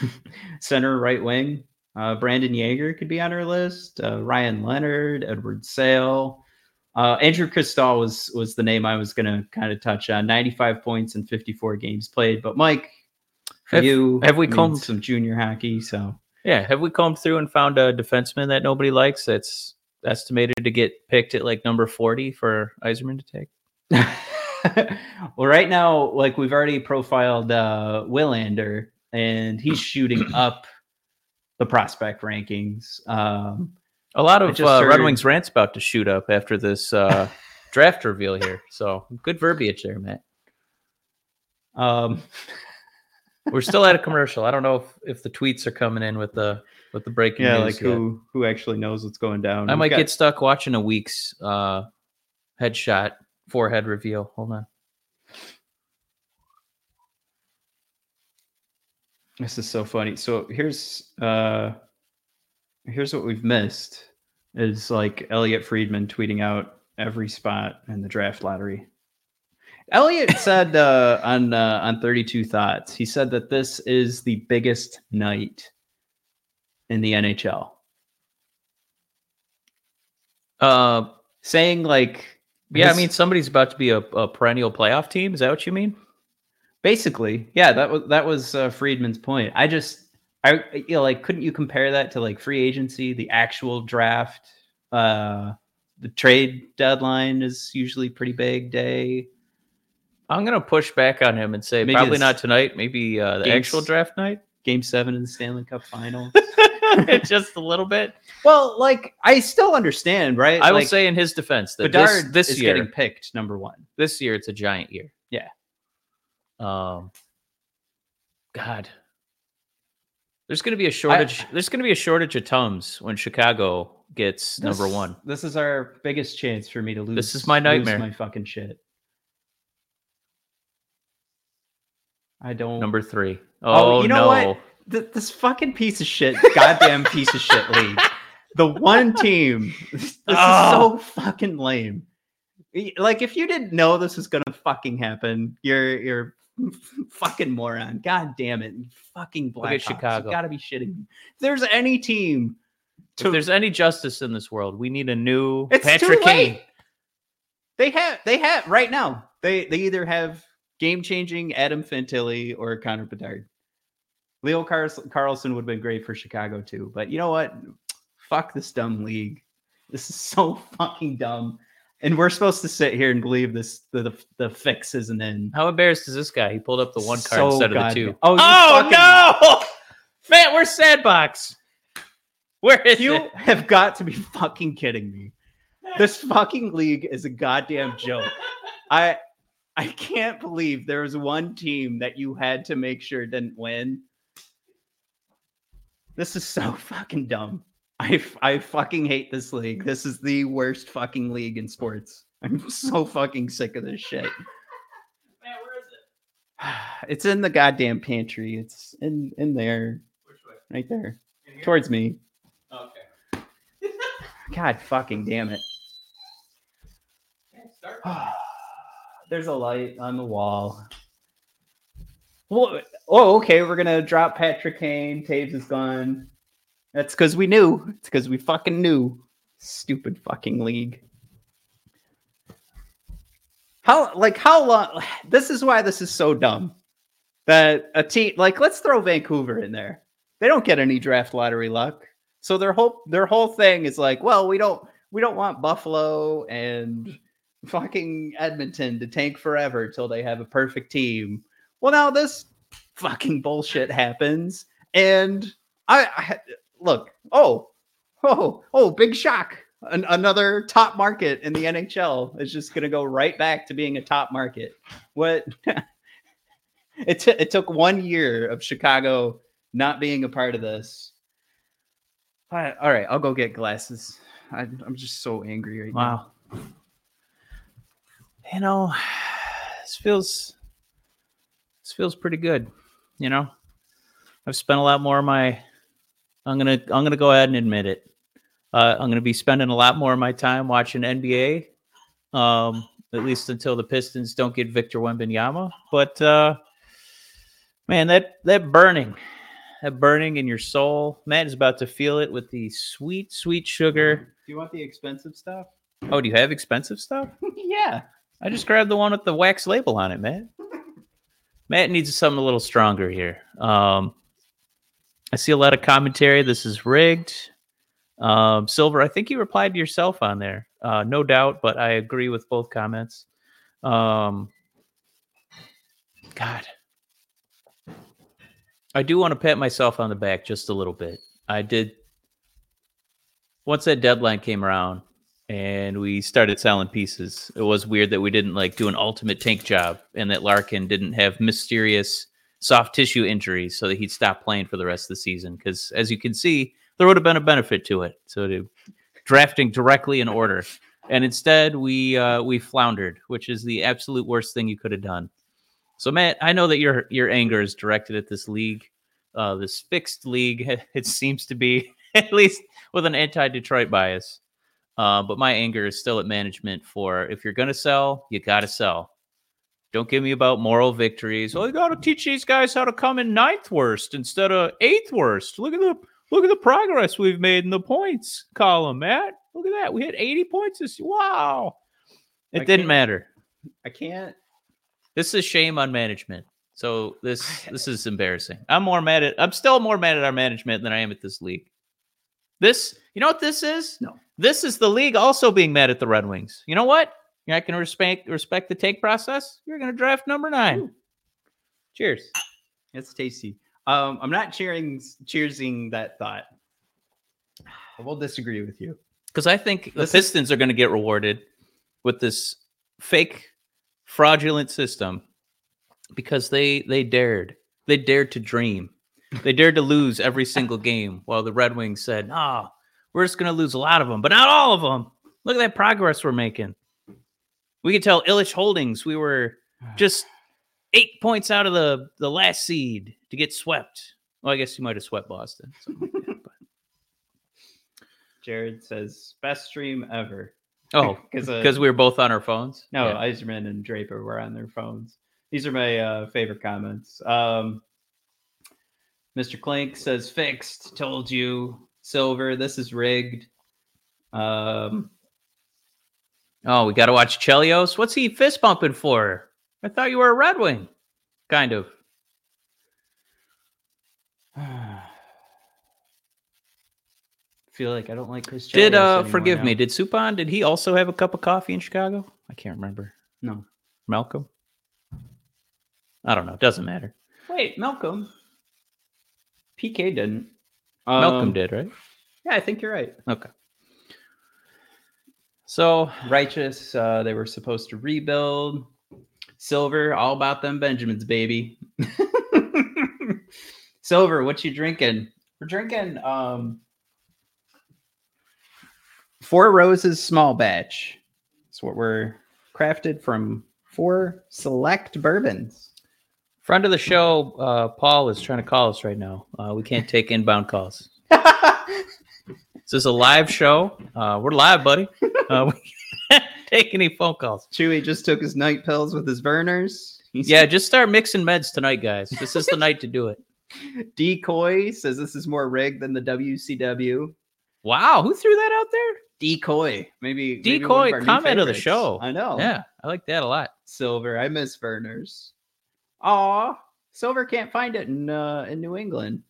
center, right wing. Uh, Brandon Yager could be on our list. Uh, Ryan Leonard, Edward Sale. Uh, Andrew Cristall was was the name I was going to kind of touch on. 95 points in 54 games played. But Mike, for Have- you, have we I mean, combed- some junior hockey? So Yeah, have we combed through and found a defenseman that nobody likes that's estimated to get picked at like number 40 for Yzerman to take? well, right now, like we've already profiled uh, Willander, and he's shooting up the prospect rankings. Um, A lot of uh, Red Wings rants about to shoot up after this uh, draft reveal here. So good verbiage there, Matt. um, We're still at a commercial. I don't know if, if the tweets are coming in with the with the breaking yeah, news. like yet. who who actually knows what's going down? I We've might got- get stuck watching a week's uh, headshot forehead reveal. Hold on. This is so funny. So here's uh here's what we've missed is like Elliotte Friedman tweeting out every spot in the draft lottery. Elliotte said uh, on uh, on 32 Thoughts, he said that this is the biggest night in the NHL. Uh, Saying like yeah, I mean somebody's about to be a, a perennial playoff team. Is that what you mean? basically yeah that was that was uh, friedman's point i just i you know like couldn't you compare that to like free agency the actual draft uh the trade deadline is usually pretty big day I'm gonna push back on him and say Maybe probably not tonight. Maybe uh, the games- actual draft night. game seven in the stanley cup final Just a little bit. well like i still understand right I will Like, say in his defense that bedard this, this is year, getting picked number one this year it's a giant year. Yeah. Um. God. There's going to be a shortage. there's going to be a shortage of tums when Chicago gets number one. this is our biggest chance for me to lose This is my nightmare. my fucking shit i don't Number three. Oh, Oh, you know no. what? Th- this fucking piece of shit, goddamn piece of shit league. The one team. This Oh. is so fucking lame. Like, if you didn't know this was gonna fucking happen, you're you're fucking moron. God damn it, you fucking Look at Blackhawks. Chicago. You gotta be shitting me. If there's any team If there's any justice in this world, we need a new it's Patrick Kane. They have they have right now. They they either have game changing Adam Fantilli or Connor Bedard. Leo Carlsson would have been great for Chicago too, but you know what? Fuck this dumb league. This is so fucking dumb. And we're supposed to sit here and believe this the the, the fix isn't in. How embarrassed is this guy? He pulled up the one card So instead of the two. Oh, oh fucking- no! Man, where's Sandbox? Where is You it? have got to be fucking kidding me. This fucking league is a goddamn joke. I I can't believe there was one team that you had to make sure didn't win. This is so fucking dumb. I, I fucking hate this league. This is the worst fucking league in sports. I'm so fucking sick of this shit. Man, where is it? It's in the goddamn pantry. It's in in there, Which way? right there, towards me. Okay. God fucking damn it. Start. There's a light on the wall. Well, oh, okay. We're gonna drop Patrick Kane. Toews is gone. That's because we knew. It's because we fucking knew. Stupid fucking league. How like how long? This is why this is so dumb. That a team like let's throw Vancouver in there. They don't get any draft lottery luck. So their whole their whole thing is like, well, we don't we don't want Buffalo and fucking Edmonton to tank forever till they have a perfect team. Well, now this fucking bullshit happens, and I, I look. Oh, oh, oh! Big shock! An, another top market in the NHL is just going to go right back to being a top market. What? it t- it took one year of Chicago not being a part of this. All right, all right, I'll go get glasses. I, I'm just so angry right now. Wow. You know, this feels feels pretty good. You know, I've spent a lot more of my. I'm gonna I'm gonna go ahead and admit it. Uh, I'm gonna be spending a lot more of my time watching NBA. Um, at least until the Pistons don't get Victor Wembanyama. But uh, man, that that burning, that burning in your soul. Matt is about to feel it with the sweet, sweet sugar. Do you want the expensive stuff? Oh, do you have expensive stuff? yeah. I just grabbed the one with the wax label on it, Matt. Matt needs something a little stronger here. Um, I see a lot of commentary. This is rigged. Um, Silver, I think you replied to yourself on there. Uh, no doubt, but I agree with both comments. Um, God, I do want to pat myself on the back just a little bit. I did. Once that deadline came around and we started selling pieces, it was weird that we didn't like do an ultimate tank job and that Larkin didn't have mysterious soft tissue injuries so that he'd stop playing for the rest of the season. Because as you can see, there would have been a benefit to it. So to drafting directly in order, and instead we uh, we floundered, which is the absolute worst thing you could have done. So Matt, I know that your your anger is directed at this league, uh, this fixed league. It seems to be at least with an anti-Detroit bias. Uh, but my anger is still at management for if you're gonna sell, you gotta sell. Don't give me about moral victories. Oh, you got to teach these guys how to come in ninth worst instead of eighth worst. Look at the look at the progress we've made in the points column, Matt. Look at that. We hit 80 points this year. wow. It I didn't matter. I can't. This is a shame on management. So this this is embarrassing. I'm more mad at I'm still more mad at our management than I am at this league. This, you know what this is? No. This is the league also being mad at the Red Wings. You know what? You're not going to respect respect the take process. You're going to draft number nine. Ooh. Cheers. It's tasty. Um, I'm not cheering, cheersing that thought. I will disagree with you. Because I think the This is- Pistons are going to get rewarded with this fake, fraudulent system because they they dared. They dared to dream. They dared to lose every single game while the Red Wings said, "No, we're just going to lose a lot of them, but not all of them. Look at that progress we're making." We could tell Ilitch Holdings we were just eight points out of the the last seed to get swept. Well, I guess you might have swept Boston. so, yeah, Jared says best stream ever. Oh, because uh, because we were both on our phones. no, Yeah. Yzerman and Draper were on their phones. These are my uh, favorite comments. Um, Mr. Clink says fixed. Told you, Silver. This is rigged. Um, Oh, we got to watch Chelios. What's he fist bumping for? I thought you were a Red Wing. Kind of. feel like I don't like Chris. Did Chelios uh anymore forgive me? Did Supon? Did he also have a cup of coffee in Chicago? I can't remember. no? Malcolm. I don't know. It Doesn't matter. Wait, Malcolm. PK didn't. Malcolm Um, did, right? Yeah, I think you're right. Okay. So Righteous. Uh, they were supposed to rebuild. Silver, all about them Benjamins, baby. Silver, what you drinking? We're drinking um Four Roses small batch. That's what we're crafted from four select bourbons. Friend of the show, uh, Paul is trying to call us right now. Uh, we can't take inbound calls. This is a live show. Uh, we're live, buddy. Uh, we can't take any phone calls. Chewy just took his night pills with his Vernors. He's Yeah, just start mixing meds tonight, guys. This is the night to do it. Decoy says this is more rigged than the WCW. Wow, who threw that out there? Decoy, maybe maybe Decoy new comment of the show. I know. Yeah, I like that a lot. Silver. I miss Vernors. Aw, Silver can't find it in uh, in New England.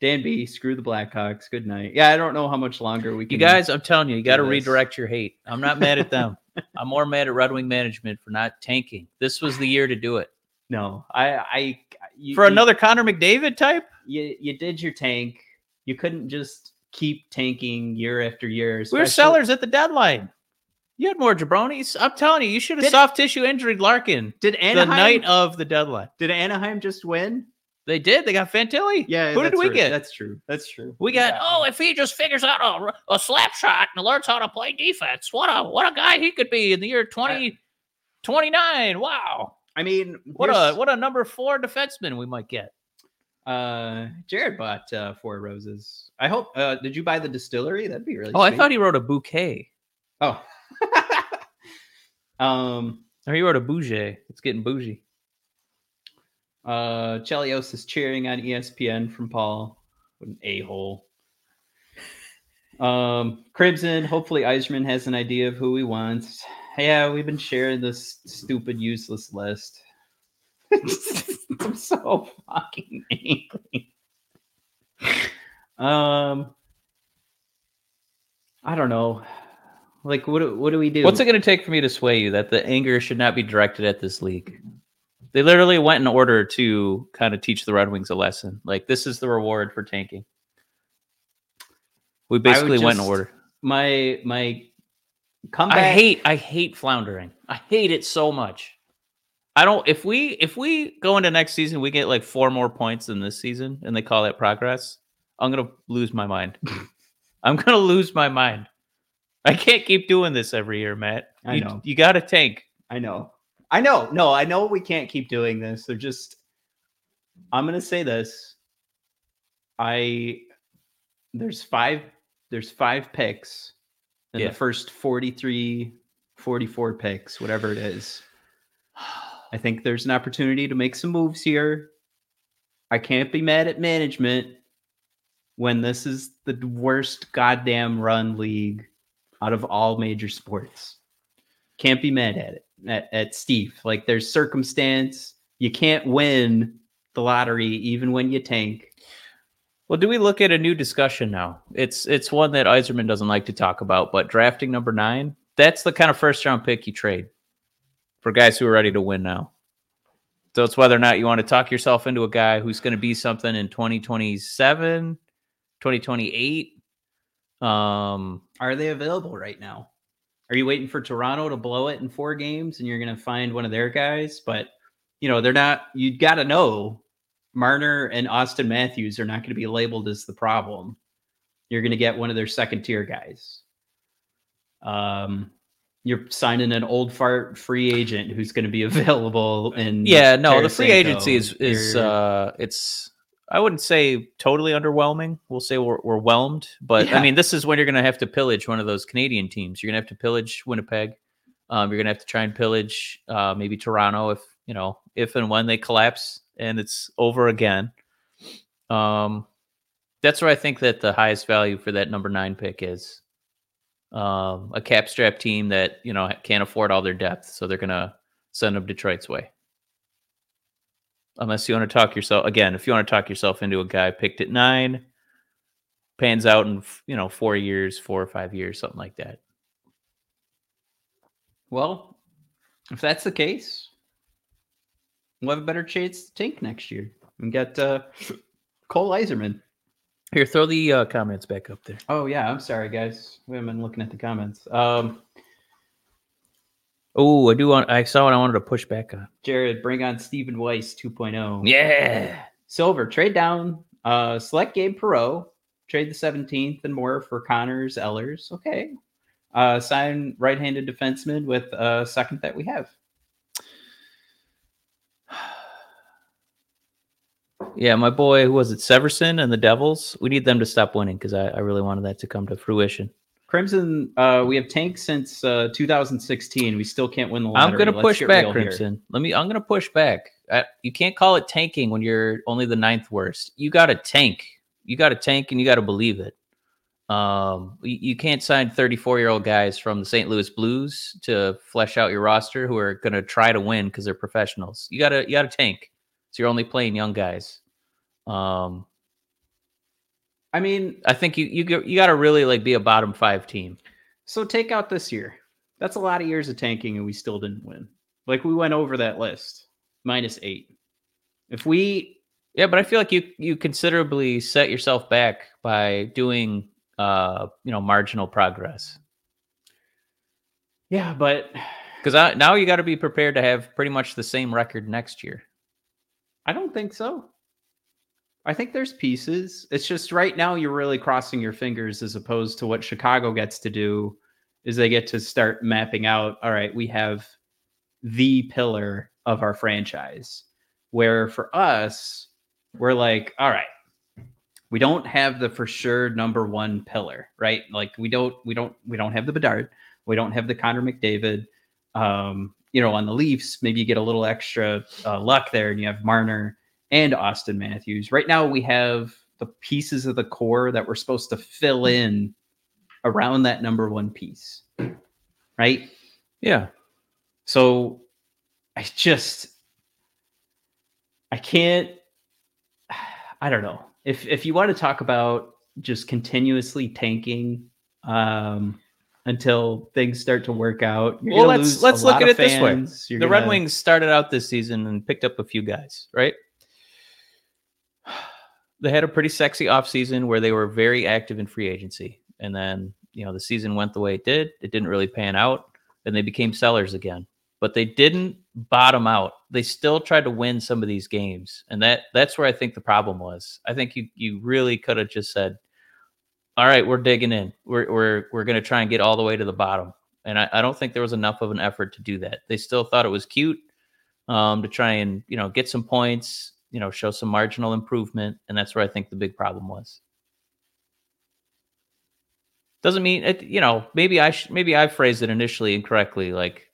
Dan B, screw the Blackhawks. Good night. Yeah, I don't know how much longer we can. You guys, I'm telling you, you got to redirect your hate. I'm not mad at them. I'm more mad at Red Wing management for not tanking. This was the year to do it. no, I, I, you, For you- another Connor McDavid type? you, you did your tank. You couldn't just keep tanking year after year. We were sellers at the deadline. You had more jabronis. I'm telling you, you should have Did- soft tissue injured Larkin Did Anaheim, the night of the deadline. did Anaheim just win? They did. They got Fantilli. Yeah. Who did we get? That's true. That's true. We got Yeah. oh, if he just figures out a, a slap shot and learns how to play defense, what a what a guy he could be in the year 2029. wow. I mean, What a what a number four defenseman we might get. Uh, Jared bought uh, four roses. I hope. Uh, did you buy the distillery? That'd be really. Oh, I thought he wrote a bouquet. Oh. um. Or he wrote a bougie. It's getting bougie. Uh, Chelios is cheering on ESPN from Paul. What an a hole. Um, Crimson. Hopefully, Yzerman has an idea of who he wants. Yeah, we've been sharing this stupid, useless list. I'm so fucking angry. Um, I don't know. Like, what do, what do we do? What's it going to take for me to sway you that the anger should not be directed at this league? They literally went in order to kind of teach the Red Wings a lesson. Like this is the reward for tanking. We basically went in order. my my comeback? I hate I hate floundering. I hate it so much. I don't if we if we go into next season we get like four more points than this season and they call that progress, I'm gonna lose my mind. I'm gonna lose my mind. I can't keep doing this every year, Matt. I you, know. you gotta tank. I know. I know. No, I know we can't keep doing this. They're just I'm going to say this. I there's five there's five picks in Yeah. the first 43 44 picks, whatever it is. I think there's an opportunity to make some moves here. I can't be mad at management when this is the worst goddamn run league out of all major sports. Can't be mad at it at, at Steve. Like there's circumstance. You can't win the lottery even when you tank. Well, do we look at a new discussion now? It's it's one that Yzerman doesn't like to talk about, but drafting number nine, that's the kind of first round pick you trade for guys who are ready to win now. So it's whether or not you want to talk yourself into a guy who's going to be something in 2027, 2028. Um, Are they available right now? Are you waiting for Toronto to blow it in four games and you're going to find one of their guys? But, you know, they're not, you got to know Marner and Auston Matthews are not going to be labeled as the problem. You're going to get one of their second tier guys. Um, you're signing an old fart free agent who's going to be available in yeah, no, the free agency is is uh it's I wouldn't say totally underwhelming. We'll say we're, we're whelmed, but Yeah. I mean, this is when you're going to have to pillage one of those Canadian teams. You're going to have to pillage Winnipeg. Um, you're going to have to try and pillage uh, maybe Toronto if you know if and when they collapse and it's over again. Um, that's where I think that the highest value for that number nine pick is. Um, a cap strap team that you know can't afford all their depth, so they're going to send them Detroit's way unless you want to talk yourself again if you want to talk yourself into a guy picked at nine pans out in you know four years four or five years something like that Well, if that's the case, we'll have a better chance to tank next year and get uh, Cole Eiserman. here throw the uh, comments back up there Oh yeah, I'm sorry guys. We haven't been looking at the comments. Um, oh i do want i saw what i wanted to push back on Jared, bring on Stephen Weiss 2.0. yeah Silver, trade down. Uh, select Gabe Perrault. Trade the 17th and more for Connors, Ellers. Okay. Uh, sign right-handed defenseman with a second that we have. yeah my boy who was it severson and the devils we need them to stop winning because I, I really wanted that to come to fruition Crimson, uh, we have tanked since uh, 2016. We still can't win the i'm gonna push back real here. crimson. Let me i'm gonna push back. I, you can't call it tanking when you're only the ninth worst. You gotta tank. You gotta tank and you gotta believe it. Um you, you can't sign 34 year old guys from the st louis blues to flesh out your roster who are gonna try to win because they're professionals. You gotta you gotta tank. So you're only playing young guys. Um I mean, i think you you, you gotta really like be a bottom five team So take out this year. That's a lot of years of tanking, and we still didn't win. Like we went over that list, minus eight. If we, Yeah, but I feel like you you considerably set yourself back by doing uh you know marginal progress yeah, but because I, now you got to be prepared to have pretty much the same record next year. I don't think so. I think there's pieces. It's just right now you're really crossing your fingers as opposed to what Chicago gets to do is they get to start mapping out, all right, we have the pillar of our franchise. Where for us, we're like, all right, we don't have the for sure number one pillar, right? Like we don't, we don't, we don't have the Bedard, we don't have the Connor McDavid. Um, you know, on the Leafs, maybe you get a little extra uh, luck there, and you have Marner and Auston Matthews. Right now, we have the pieces of the core that we're supposed to fill in around that number one piece, right? Yeah. So I just I can't I don't know. If if you want to talk about just continuously tanking um until things start to work out. you're Well, let's lose let's look at it this way. You're the Red gonna- Wings started out this season and picked up a few guys, right? They had a pretty sexy offseason where they were very active in free agency. And then, you know, the season went the way it did. It didn't really pan out, and they became sellers again. But they didn't bottom out. They still tried to win some of these games. And that that's where I think the problem was. I think you you really could have just said, all right, we're digging in. We're we're we're gonna try and get all the way to the bottom. And I, I don't think there was enough of an effort to do that. They still thought it was cute um, to try and you know get some points, you know, show some marginal improvement, and that's where I think the big problem was. Doesn't mean it, you know. Maybe I sh- maybe I phrased it initially incorrectly. Like,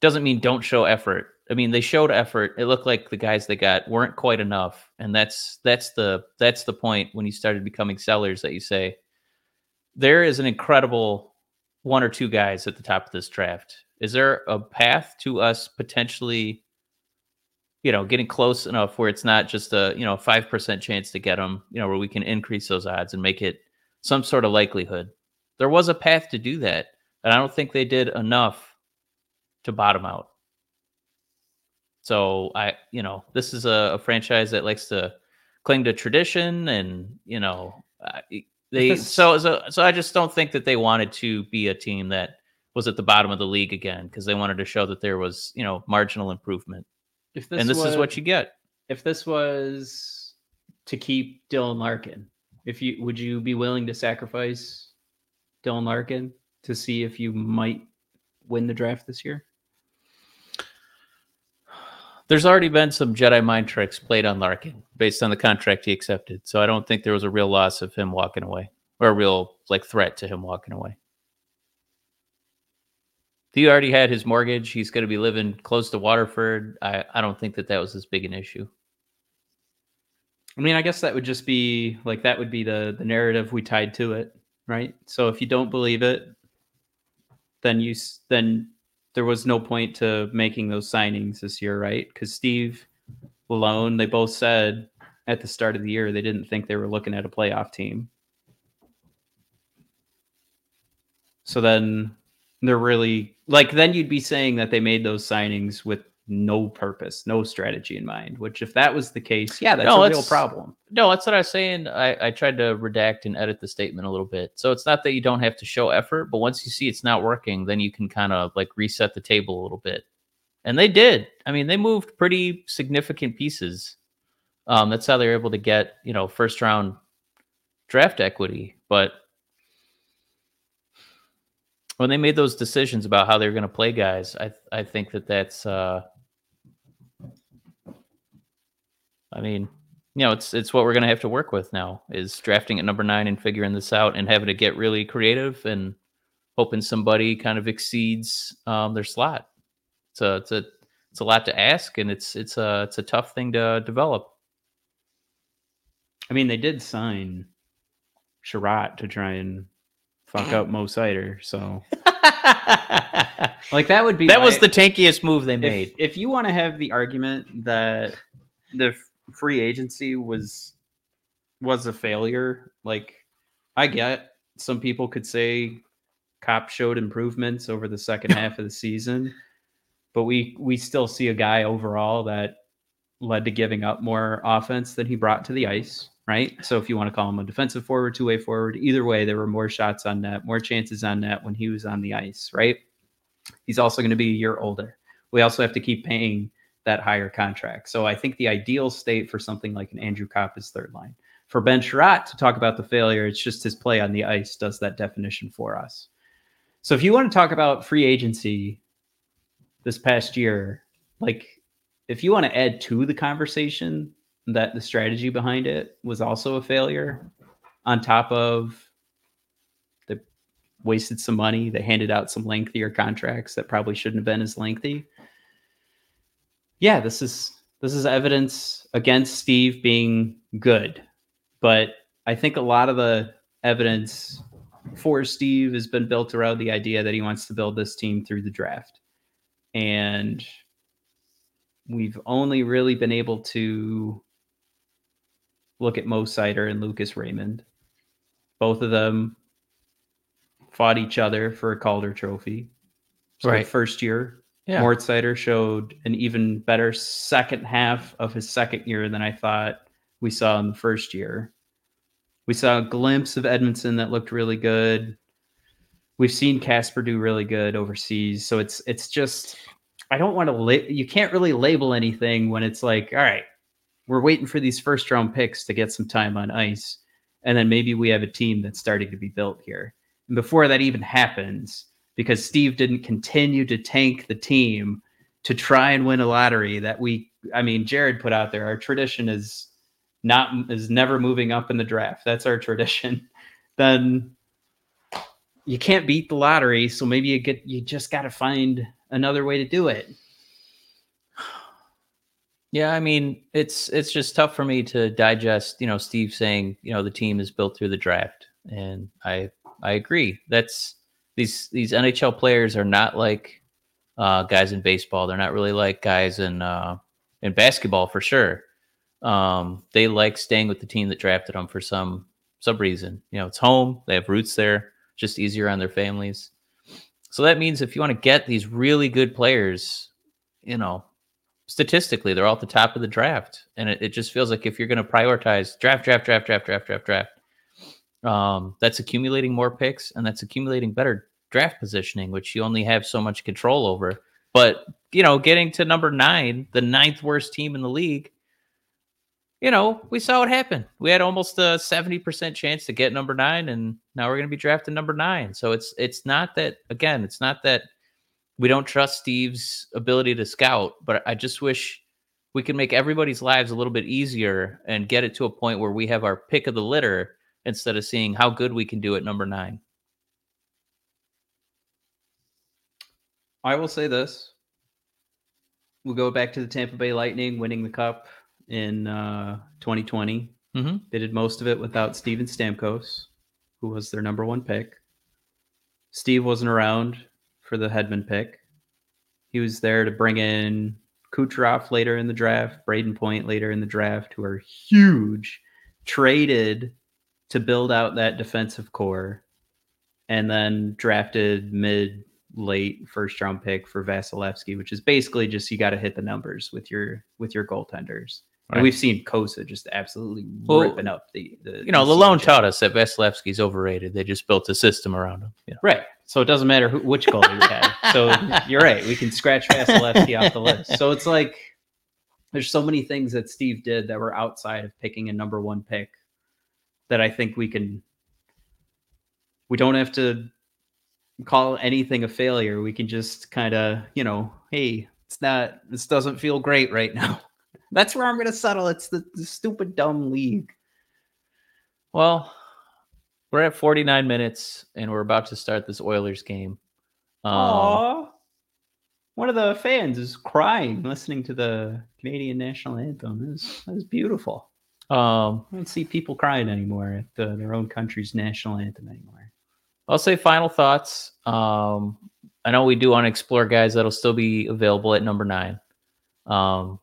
doesn't mean don't show effort. I mean, they showed effort. It looked like the guys they got weren't quite enough, and that's that's the that's the point when you started becoming sellers that you say there is an incredible one or two guys at the top of this draft. Is there a path to us potentially, you know, getting close enough where it's not just a you know five percent chance to get them, you know, where we can increase those odds and make it some sort of likelihood? There was a path to do that, and I don't think they did enough to bottom out. So I, you know, this is a, a franchise that likes to cling to tradition, and you know, they so so so I just don't think that they wanted to be a team that was at the bottom of the league again because they wanted to show that there was you know marginal improvement, if and this is what you get. if this was to keep Dylan Larkin, if you would you be willing to sacrifice Dylan Larkin to see if you might win the draft this year? There's already been some Jedi mind tricks played on Larkin based on the contract he accepted, so I don't think there was a real loss of him walking away or a real like threat to him walking away. He already had his mortgage. He's going to be living close to Waterford. I, I don't think that that was as big an issue. I mean, I guess that would just be like that would be the the narrative we tied to it, right? So if you don't believe it, then you then there was no point to making those signings this year, right? Because Steve Malone, they both said at the start of the year they didn't think they were looking at a playoff team. So then they're really like then you'd be saying that they made those signings with no purpose, no strategy in mind. Which if that was the case, yeah, that's No, a real problem. No, that's what I was saying. I, I tried to redact and edit the statement a little bit. So it's not that you don't have to show effort, but once you see it's not working, then you can kind of like reset the table a little bit. And they did. I mean, they moved pretty significant pieces. Um, that's how they were able to get, you know, first round draft equity. But when they made those decisions about how they were going to play guys, I I think that that's uh I mean, you know, it's it's what we're gonna have to work with now is drafting at number nine and figuring this out and having to get really creative and hoping somebody kind of exceeds um, their slot. It's a it's a it's a lot to ask and it's it's a it's a tough thing to develop. I mean, they did sign Chiarot to try and fuck up Mo Seider. So, like, that would be that was the tankiest move they made. if you want to have the argument that the free agency was was a failure, like I get some people could say Copp showed improvements over the second half of the season, but we we still see a guy overall that led to giving up more offense than he brought to the ice, right? So if you want to call him a defensive forward, two-way forward, either way, there were more shots on net, more chances on net when he was on the ice, right? He's also going to be a year older. We also have to keep paying that higher contract. So I think the ideal state for something like an Andrew Copp is third line. For Ben Chiarot to talk about the failure, it's just his play on the ice does that definition for us. So if you want to talk about free agency this past year, like if you want to add to the conversation that the strategy behind it was also a failure on top of they wasted some money. They handed out some lengthier contracts that probably shouldn't have been as lengthy. Yeah, this is this is evidence against Steve being good. But I think a lot of the evidence for Steve has been built around the idea that he wants to build this team through the draft. And we've only really been able to look at Mo Seider and Lucas Raymond. Both of them fought each other for a Calder trophy. So Right. First year, Yeah. Mort Seider showed an even better second half of his second year than I thought we saw in the first year. We saw a glimpse of Edvinsson that looked really good. We've seen Kasper do really good overseas. So it's it's just I don't want to la- you can't really label anything when it's like, all right, we're waiting for these first round picks to get some time on ice. And then maybe we have a team that's starting to be built here. And before that even happens, because Steve didn't continue to tank the team to try and win a lottery that we I mean Jared put out there our tradition is not is never moving up in the draft. That's our tradition. Then you can't beat the lottery, so maybe you get you just got to find another way to do it. Yeah, I mean, it's it's just tough for me to digest, you know, Steve saying, you know, the team is built through the draft. And I I agree. That's these these NHL players are not like uh guys in baseball. They're not really like guys in uh in basketball for sure. Um they like staying with the team that drafted them for some some reason. You know, it's home, they have roots there, just easier on their families. So that means if you want to get these really good players, you know, statistically they're all at the top of the draft. And it, it just feels like if you're going to prioritize draft draft draft draft draft draft draft um, that's accumulating more picks and that's accumulating better draft positioning which you only have so much control over. But you know getting to number nine the ninth worst team in the league you know we saw what happened. We had almost a 70% chance to get number nine and now we're going to be drafting number nine. So it's it's not that again it's not that we don't trust Steve's ability to scout, but I just wish we could make everybody's lives a little bit easier and get it to a point where we have our pick of the litter instead of seeing how good we can do at number nine. I will say this. We'll go back to the Tampa Bay Lightning winning the cup in uh, 2020. Mhm. They did most of it without Steven Stamkos, who was their number one pick. Steve wasn't around for the Hedman pick. He was there to bring in Kucherov later in the draft, Brayden Point later in the draft, who are huge, traded to build out that defensive core, and then drafted mid late first round pick for Vasilevskiy, which is basically just you got to hit the numbers with your with your goaltenders. Right. And we've seen Cossa just absolutely Well, ripping up the, the You know, the Lalonde taught us that Vasilevskiy's overrated. They just built a system around him. You know. Right. So it doesn't matter who, which goalie we have. So you're right. We can scratch Vasilevskiy off the list. So it's like there's so many things that Steve did that were outside of picking a number one pick that I think we can. We don't have to call anything a failure. We can just kind of, you know, hey, it's not. This doesn't feel great right now. That's where I'm going to settle. It's the, the stupid dumb league. Well, we're at 49 minutes and we're about to start this Oilers game. Um, Aww. One of the fans is crying listening to the Canadian national anthem. It was, it was beautiful. um, I don't see people crying anymore at the, their own country's national anthem anymore. I'll say final thoughts. Um, I know we do want to explore guys that'll still be available at number nine, um,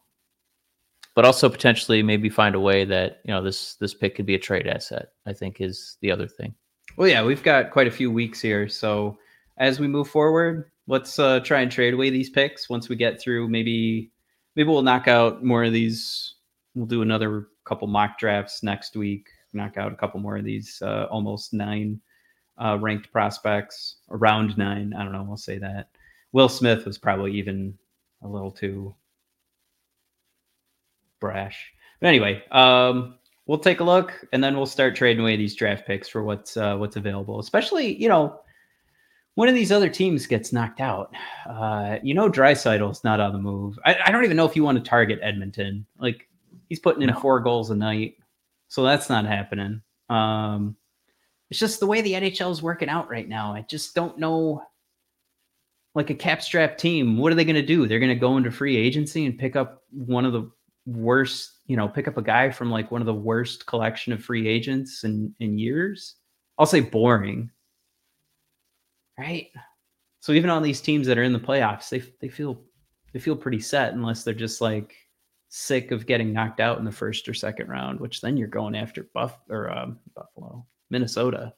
but also potentially maybe find a way that you know this this pick could be a trade asset. I think is the other thing. Well, yeah, we've got quite a few weeks here. So as we move forward, let's uh, try and trade away these picks once we get through. Maybe maybe we'll knock out more of these. We'll do another couple mock drafts next week. Knock out a couple more of these uh, almost nine uh, ranked prospects, around nine. I don't know. We'll say that. Will Smith was probably even a little too brash. But anyway, um, we'll take a look and then we'll start trading away these draft picks for what's uh, what's available. Especially, you know, one of these other teams gets knocked out. Uh, you know, Draisaitl's not on the move. I, I don't even know if you want to target Edmonton. Like he's putting in No. four goals a night, so that's not happening. Um, it's just the way the NHL is working out right now. I just don't know. Like a cap strap team, what are they going to do? They're going to go into free agency and pick up one of the worst, you know, pick up a guy from like one of the worst collection of free agents in in years. I'll say boring, right? So even on these teams that are in the playoffs, they they feel they feel pretty set unless they're just like sick of getting knocked out in the first or second round, which then you're going after Buff or um, Buffalo, Minnesota.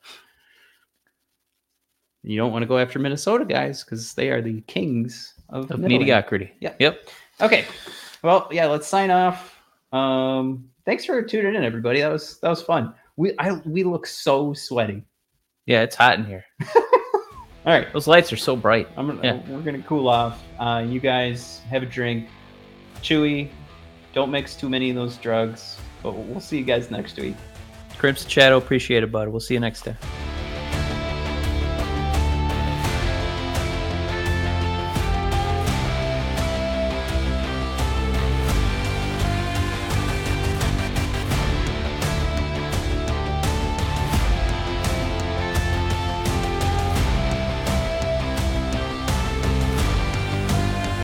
You don't want to go after Minnesota guys because they are the kings of, Of mediocrity. Yeah. Yep. Okay. Well, yeah, let's sign off. Um, thanks for tuning in, everybody. That was that was fun. We I we look so sweaty. Yeah, it's hot in here. All right, Those lights are so bright. I'm gonna, Yeah. we're gonna cool off. Uh, you guys have a drink. Chewy, don't mix too many of those drugs. But we'll see you guys next week. Crimson Shadow, appreciate it, bud. We'll see you next time.